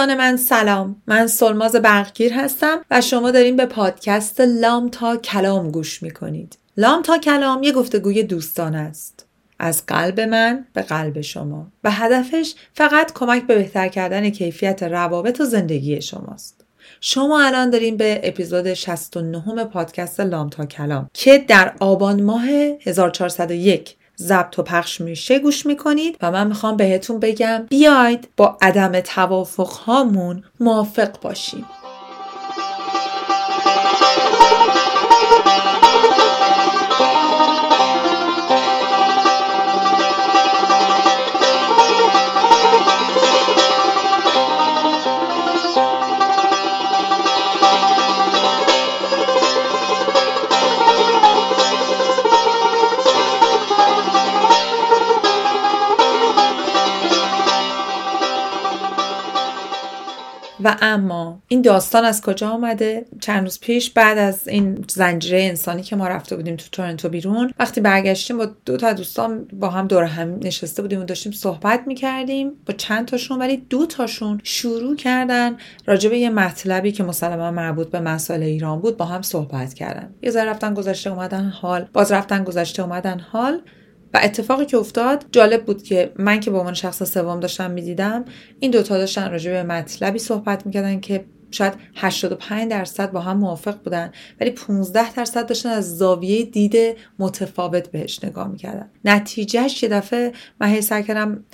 دوستان من سلام. من سلماز برقگیر هستم و شما داریم به پادکست لام تا کلام گوش می‌کنید. لام تا کلام یه گفتگوی دوستان است. از قلب من به قلب شما. و هدفش فقط کمک به بهتر کردن کیفیت روابط و زندگی شماست. شما الان داریم به اپیزود 69 پادکست لام تا کلام که در آبان ماه 1401 ضبط و پخش میشه گوش می‌کنید و من می‌خوام بهتون بگم بیاید با عدم توافق هامون موافق باشیم. و اما این داستان از کجا آمده؟ چند روز پیش بعد از این زنجیره انسانی که ما رفته بودیم تو تورنتو بیرون وقتی برگشتیم با دو تا دوستان با هم دور هم نشسته بودیم و داشتیم صحبت می‌کردیم با چند تاشون ولی دو تاشون شروع کردن راجع به یه مطلبی که مسلما مربوط به مسائل ایران بود با هم صحبت کردن. یه ذره رفتن گذشته اومدن حال. باز رفتن گذشته اومدن حال. و اتفاقی که افتاد جالب بود که من که به عنوان شخص سوم داشتم می‌دیدم این دوتا داشتن راجع به مطلبی صحبت می‌کردن که شاید 85 درصد با هم موافق بودن ولی 15 درصد داشتن از زاویه دید متفاوت بهش نگاه می‌کردن. نتیجهش یه دفعه من هی کردم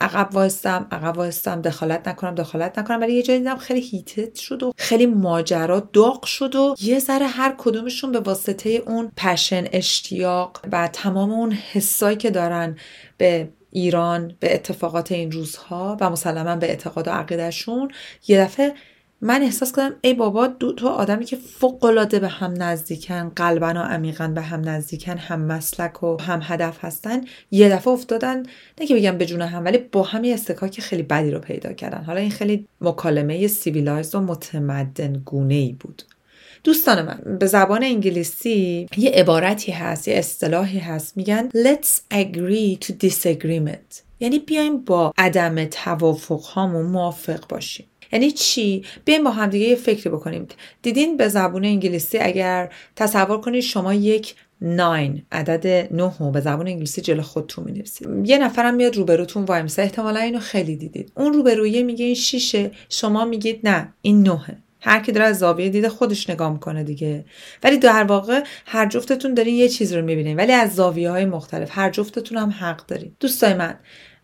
عقب وایستم عقب وایستم دخالت نکنم دخالت نکنم. ولی یه جایی دیدم خیلی هیتت شد و خیلی ماجرا داغ شد و یه ذره هر کدومشون به واسطه اون پشن اشتیاق و تمام اون حسایی که دارن به ایران به اتفاقات این روزها و مسلما به اعتقاد و عقیدهشون یه دفعه من احساس کردم ای بابا دو تا آدمی که فوق العاده به هم نزدیکن قلبا و عمیقا به هم نزدیکن هم مسلک و هم هدف هستن یه دفعه افتادن. نه که بگم به جون هم ولی با هم یه اصطکاک خیلی بدی رو پیدا کردن. حالا این خیلی مکالمه civilized و متمدن گونه ای بود. دوستان من به زبان انگلیسی یه عبارتی هست یه اصطلاحی هست. میگن let's agree to disagreement. یعنی بیایم با عدم توافق هامون موافق باشیم. یعنی چی؟ بیایم با همدیگه یه فکری بکنیم. دیدین به زبون انگلیسی اگر تصور کنید شما یک 9 عدد 9 به زبان انگلیسی جلو خودتون می یه نفرم میاد روبروتون وایمسه احتمالا اینو خیلی دیدید. اون روبرویه میگه این شیشه شما میگید نه این نهه هر کی داره از زاویه دید خودش نگاه می‌کنه دیگه. ولی در واقع هر جفتتون دارین یه چیز رو می‌بینین. ولی از زاویه های مختلف هر جفتتون هم حق دارید دوستای من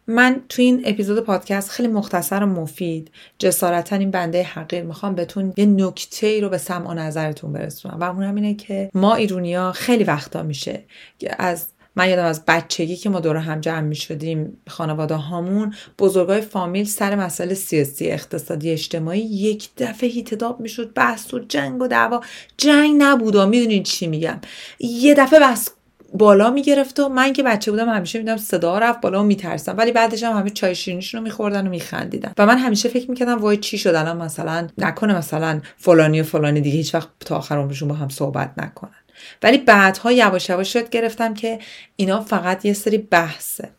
من تو این اپیزود پادکست خیلی مختصر و مفید جسارتا این بنده حقیر می‌خوام بهتون یه نکته ای رو به سمع و نظرتون برسونم و اون اینه که ما ایرونیا خیلی وقتا میشه. از من یادم از بچگی که ما دور هم جمع می شدیم خانواده هامون بزرگای فامیل سر مسئله سیاسی اقتصادی اجتماعی یک دفعه هیتداب می شد بحث و جنگ و دعوا. جنگ نبود و می‌دونین چی میگم. یه دفعه بحث بالا می‌گرفت و من که بچه بودم همیشه میدم صدا رفت بالا و میترسم. ولی بعدش هم همه چای شیرینیشون رو میخوردن و میخندیدن. و من همیشه فکر می‌کردم وای چی شد الان مثلا نکنه مثلا فلانی و فلانی دیگه هیچ وقت تا آخر عمرشون با هم صحبت نکنن. ولی بعدها یواش یواش شد گرفتم که اینا فقط یه سری بحثه.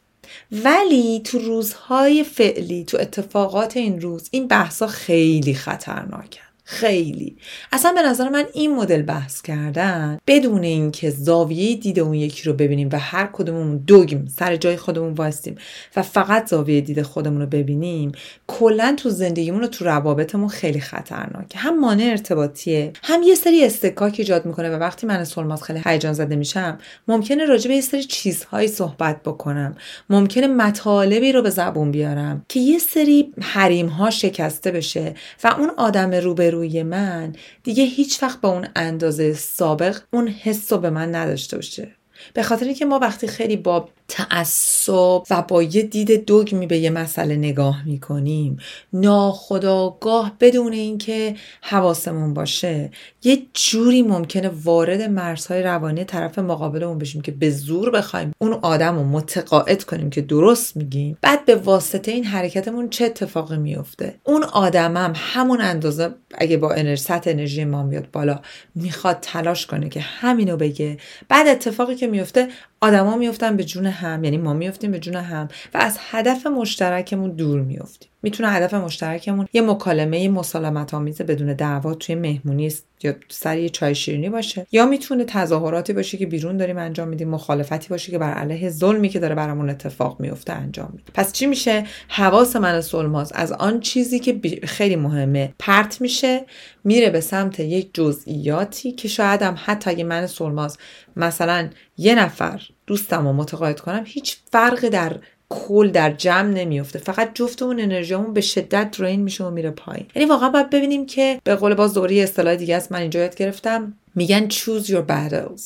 ولی تو روزهای فعلی تو اتفاقات این روز این بحثا خیلی خطرناکن. خیلی. اصلا به نظر من این مدل بحث کردن بدون اینکه زاویه دید اون یکی رو ببینیم و هر کدومون دوگیم سر جای خودمون وایستیم و فقط زاویه دید خودمون رو ببینیم کلا تو زندگیمون و تو روابطمون خیلی خطرناکه. هم مانع ارتباطیه هم یه سری استکاک ایجاد می‌کنه و وقتی من سلماز خیلی هیجان زده میشم ممکنه راجع به یه سری چیزهایی صحبت بکنم. ممکنه مطالبی رو به زبون بیارم که یه سری حریم ها شکسته بشه و اون آدم روبرو روی من دیگه هیچ وقت با اون اندازه سابق اون حس رو به من نداشته باشه. به خاطر اینکه ما وقتی خیلی با تعصب و با یه دید دوگمی به یه مسئله نگاه می‌کنیم. ناخداگاه بدون اینکه حواسمون باشه. یه جوری ممکنه وارد مرزهای روانی طرف مقابلمون بشیم که به زور بخوایم اون آدم رو متقاعد کنیم که درست میگیم. بعد به واسطه این حرکتمون چه اتفاقی میفته اون آدمم هم همون اندازه اگه با انرژی سطح انرژی ما میاد بالا می‌خواد تلاش کنه که همینو بگه. بعد اتفاقی که میفته آدما میفتن به جون هم یعنی ما میفتیم به جون هم و از هدف مشترکمون دور میفتیم می‌تونه هدف مشترکمون یه مکالمه مسالمت آمیز بدون دعوا توی مهمونی یا سر چای شیرینی باشه. یا می‌تونه تظاهراتی باشه که بیرون داریم انجام میدیم مخالفتی باشه که بر علیه ظلمی که داره برامون اتفاق میفته انجام میدیم پس چی میشه؟ حواس من سلماز از آن چیزی که خیلی مهمه پرت میشه میره به سمت یک جزئیاتی که شاید هم حتی اگه من سولماز مثلا یه نفر دوستم رو متقاعد کنم هیچ فرقی در کل در جمع نمیفته فقط جفتمون انرژیمون به شدت drain میشه و میره پایین. یعنی واقعا باید ببینیم که به قول باز دوباره اصطلاح دیگه است. من اینجا یاد گرفتم. میگن choose your battles.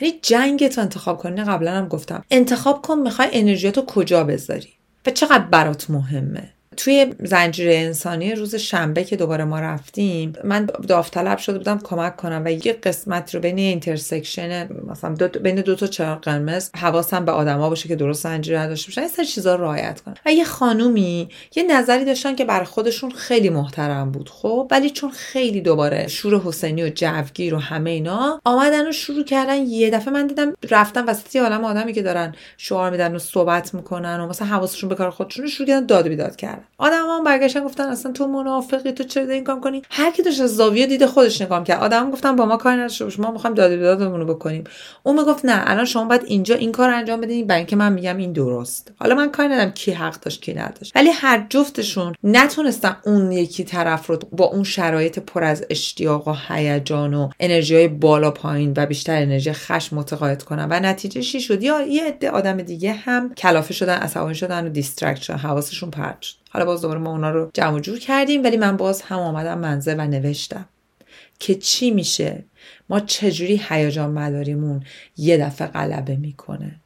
یعنی جنگت انتخاب کنی قبلا هم گفتم. انتخاب کن می‌خوای انرژیاتو کجا بذاری. و چقدر برات مهمه. توی زنجیره انسانی روز شنبه که دوباره ما رفتیم من داوطلب شده بودم کمک کنم و یه قسمت رو بین intersection مثلا دو بین دو تا چراغ قرمز حواسم به آدما باشه که درست زنجیره داشته باشن این سر چیزا رو رعایت کنم. و یه خانومی یه نظری داشتن که برای خودشون خیلی محترم بود خب؟ ولی چون خیلی دوباره شور حسینی و جوگیر و همه اینا آمدن و شروع کردن یه دفعه من دیدم رفتن وسط یه عالم آدمی که دارن شعار میدن و صحبت می‌کنن و مثلا حواسشون به کار خودشون شروع کردن داد بیداد کردن. آدم هم برگشتن گفتن اصلا تو منافقی تو چرا این کام کنی؟ هر کی داشت از زاویه دید خودش نگاه کرد آدم گفتن با ما کار نداشته ما می‌خوایم داد بیدادمون رو بکنیم. اون می‌گفت نه الان شما باید اینجا این کار انجام بدین برای اینکه من میگم این درست. حالا من کار ندارم کی حق داشت کی نداشت. ولی هر جفتشون نتونستن اون یکی طرف رو با اون شرایط پر از اشتیاق و هیجان و انرژی های بالا پایین و بیشتر انرژی خشم متقاعد کنن. و نتیجه چی شد؟ یا یه عده آدم دیگه هم کلافه شدن عصبانی شدن و دیسترکت شدن حواسشون پرت شد. حالا باز دوباره ما اونا رو جمع جور کردیم ولی من باز هم آمدم منزل و نوشتم که چی میشه؟ ما چجوری هیجان مداریمون یه دفعه غلبه می‌کنه؟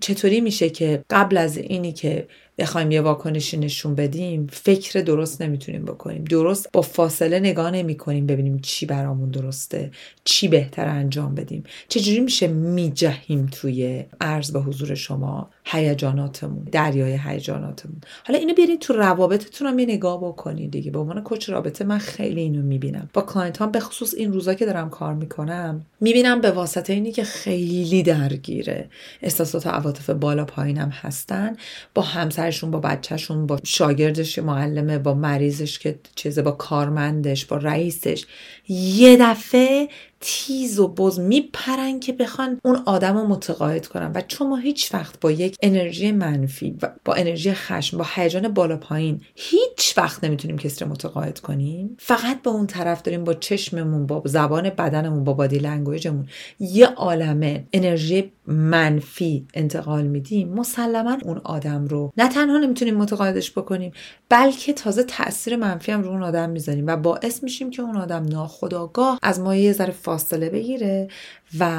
چطوری میشه که قبل از اینی که بخوایم یه واکنشی نشون بدیم فکر درست نمی‌تونیم بکنیم. درست با فاصله نگاه نمی کنیم ببینیم چی برامون درسته چی بهتر انجام بدیم. چجوری میشه میجهیم توی عرض به حضور شما هیجاناتمون دریای هیجاناتمون؟ حالا اینو بیارید تو روابطتون هم یه نگاه بکنید دیگه. به عنوان coach رابطه من خیلی اینو می‌بینم. با client هام به خصوص این روزا که دارم کار می‌کنم می‌بینم به واسطه اینی که خیلی درگیره. احساسات عواطف بالا پایینم هستن. با همسرشون با بچهشون با شاگردش معلمه با مریضش که چیزه با کارمندش با رئیسش. یه دفعه تیز و بز میپرن که بخوان اون آدم رو متقاعد کنن. و چون ما هیچ وقت با یک انرژی منفی و با انرژی خشم با هیجان بالا پایین هیچ وقت نمی‌تونیم کسی رو متقاعد کنیم. فقط با اون طرف داریم با چشممون با زبان بدنمون با بادی لنگویجمون یه عالمه انرژی منفی انتقال میدیم. مسلما اون آدم رو نه تنها نمی‌تونیم متقاعدش بکنیم بلکه تازه تاثیر منفی هم رو اون آدم می‌ذاریم و باعث میشیم که اون آدم ناخداگاه از ما یه ذره فاصله بگیره و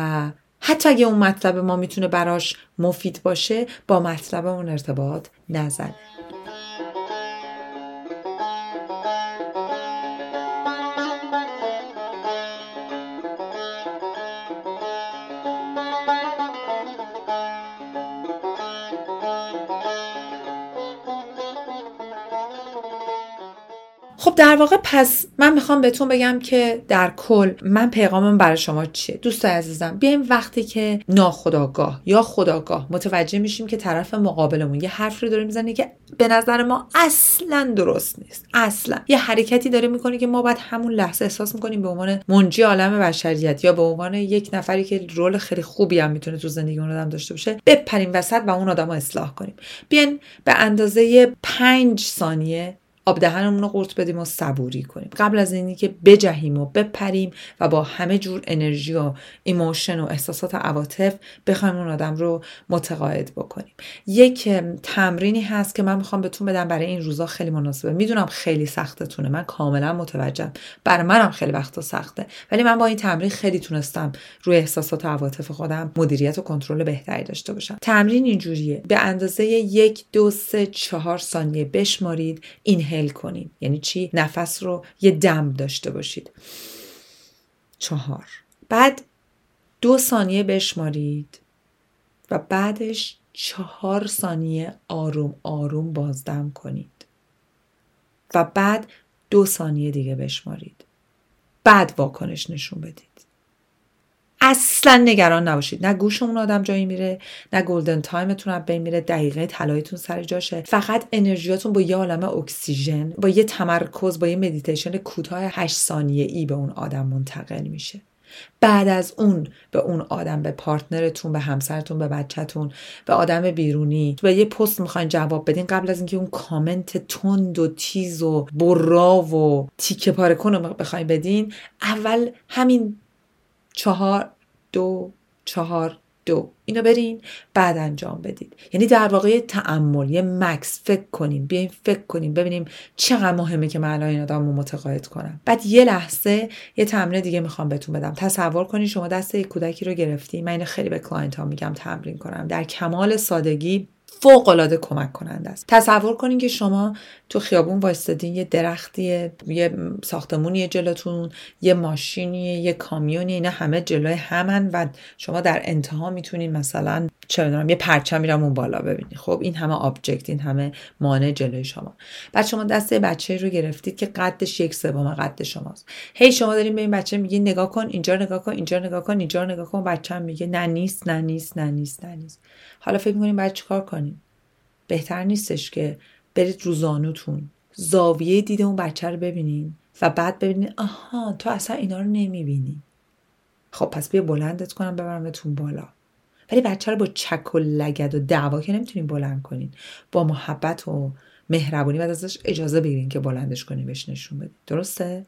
حتی اگه اون مطلب ما می‌تونه براش مفید باشه با مطلب اون ارتباط نزنه در واقع پس من می‌خوام بهتون بگم که در کل من پیغامم برای شما چیه؟ دوست عزیزم بیایم وقتی که ناخداگاه یا خداگاه متوجه میشیم که طرف مقابلمون یه حرف رو داره می‌زنه که به نظر ما اصلا درست نیست. اصلا. یه حرکتی داره می‌کنه که ما باید همون لحظه احساس می‌کنیم به عنوان منجی عالم بشریت یا به عنوان یک نفری که رول خیلی خوبی هم می‌تونه تو زندگی اون آدم داشته باشه بپریم وسط و اون آدم رو اصلاح کنیم. بیاین به اندازه پنج ثانیه آب دهنمون رو قورت بدیم و صبوری کنیم. قبل از اینی که بجهیم و بپریم و با همه جور انرژی و emotion و احساسات عواطف بخوایم اون آدم رو متقاعد بکنیم. یک تمرینی هست که من می‌خوام بهتون بدم برای این روزا خیلی مناسبه. می‌دونم خیلی سختتونه. من کاملا متوجهم. برای منم خیلی وقتا سخته. ولی من با این تمرین خیلی تونستم روی احساسات و عواطف خودم مدیریت و کنترل بهتری داشته باشم. تمرین اینجوریه. به اندازه یک دو سه چهار ثانیه بشمارید. این inhale کنیم یعنی چی؟ نفس رو یه دم داشته باشید. چهار. بعد دو ثانیه بشمارید و بعدش چهار ثانیه آروم آروم بازدم کنید. و بعد دو ثانیه دیگه بشمارید. بعد واکنش نشون بدید. اصلا نگران نباشید. نه گوش اون آدم جایی میره نه golden time تون از بین میره دقیقه طلاییتون سر جاشه. فقط انرژیاتون با یه عالم اکسیژن با یه تمرکز با یه مدیتیشن کوتاه 8 ثانیه ای به اون آدم منتقل میشه. بعد از اون به اون آدم به پارتنرتون به همسرتون به بچهتون به آدم بیرونی. به یه پست می‌خواین جواب بدین قبل از اینکه اون کامنت تند و تیز و برا و تیکه پاره کن رو بخواین بدین اول همین چهار دو چهار دو. اینو برین بعد انجام بدید. یعنی در واقع تعمل یه مکس. فکر کنیم بیایم فکر کنیم ببینیم چقدر مهمه که من الان این آدم رو متقاعد کنم. بعد یه لحظه یه تمرین دیگه می‌خوام بهتون بدم. تصور کنید شما دست یک کودکی رو گرفتی. من اینو خیلی به client ها میگم تمرین کنن. در کمال سادگی فوق العاده کمک کننده است. تصور کنین که شما تو خیابون وایستادین یه درختی یه ساختمونی جلوتون یه ماشینی یه کامیونی اینا همه جلوی همن و شما در انتها می‌تونین مثلا چه می‌دونم یه پرچم میرم اون بالا ببینید خب این همه object این همه مانع جلوی شما. بعد شما دست بچه رو گرفتید که قدش یک سوم قد شماست. هی شما دارین به این بچه میگی نگاه کن اینجا نگاه کن اینجا نگاه کن اینجا نگاه کن. بچه میگه نه نیست نه نیست نه نیست نه نیست. حالا فکر می‌کنین باید چیکار کنین؟ بهتر نیستش که برید رو زانوتون. زاویه دید اون بچه رو ببینین و بعد ببینین آها تو اصلا اینا رو نمی‌بینی. خب پس بیا بلندت کنم ببرمتون بالا. ولی بچه رو با چک و لگد و دعوا که نمی‌تونین بلند کنین. با محبت و مهربونی و ازش اجازه بگیرین که بلندش کنین بهش نشون بدین. درسته؟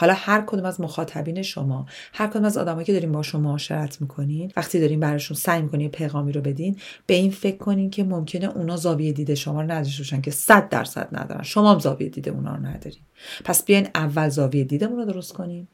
حالا هر کدوم از مخاطبین شما هر کدوم از آدمایی که دارین باشون معاشرت می‌کنین وقتی دارین براشون سعی می‌کنین پیغامی رو بدین به این فکر کنین که ممکنه اونا زاویه دیده شما رو نداشته باشن که صد درصد ندارن. شما هم زاویه دیده اونا رو ندارین. پس بیاین اول زاویه دیدمون رو درست کنیم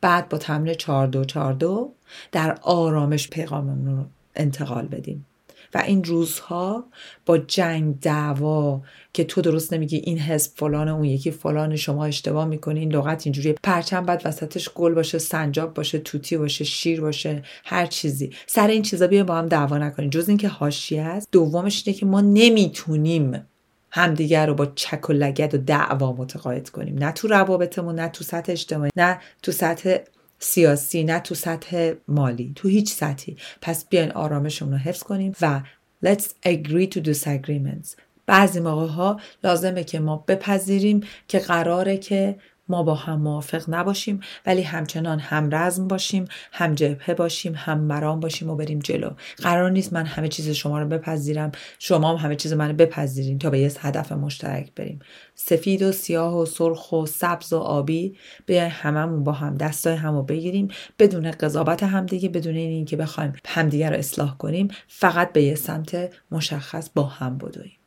بعد با تمرین 4 دو 4 دو در آرامش پیغاممون رو انتقال بدیم و این روزها با جنگ دعوا که تو درست نمیگی این حزب فلان اون یکی فلان شما اشتباه می‌کنی این لغت اینجوری پرچم بعد وسطش گل باشه سنجاب باشه توتی باشه شیر باشه هر چیزی. سر این چیزا بیا با هم دعوا نکنیم. جز اینکه حاشیه است. دومش اینه که ما نمی‌تونیم همدیگر رو با چک و لگد و دعوا متقاعد کنیم. نه تو روابطمون نه تو سطح اجتماعی نه تو سطح سیاسی نه تو سطح مالی تو هیچ سطحی. پس بیاین آرامشمون رو حفظ کنیم و let's agree to disagreements. بعضی موقع ها لازمه که ما بپذیریم که قراره که ما با هم موافق نباشیم ولی همچنان هم رزم باشیم هم جبهه باشیم هم مرام باشیم و بریم جلو. قرار نیست من همه چیز شما رو بپذیرم. شما هم همه چیز منو بپذیرین تا به یه هدف مشترک بریم. سفید و سیاه و سرخ و سبز و آبی بیاین هممون با هم دستای همو بگیریم. بدون قضاوت همدیگه بدون اینکه بخوایم همدیگه رو اصلاح کنیم فقط به یه سمت مشخص با هم بدویم.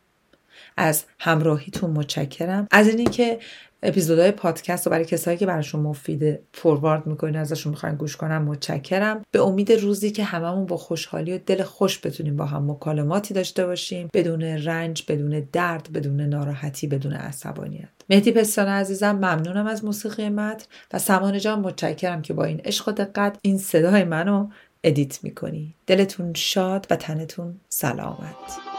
از همراهیتون متشکرم. از اینی که اپیزودهای پادکست رو برای کسایی که براشون مفیده فوروارد می‌کنین ازشون می‌خواین گوش کنم متشکرم. به امید روزی که هممون با خوشحالی و دل خوش بتونیم با هم مکالماتی داشته باشیم بدون رنج بدون درد بدون ناراحتی بدون عصبانیت. مهدی پستان عزیزم ممنونم از موسیقی متن و سمان جان متشکرم که با این عشق و دقت این صدای منو ادیت می‌کنی. دلتون شاد و تنتون سلامت.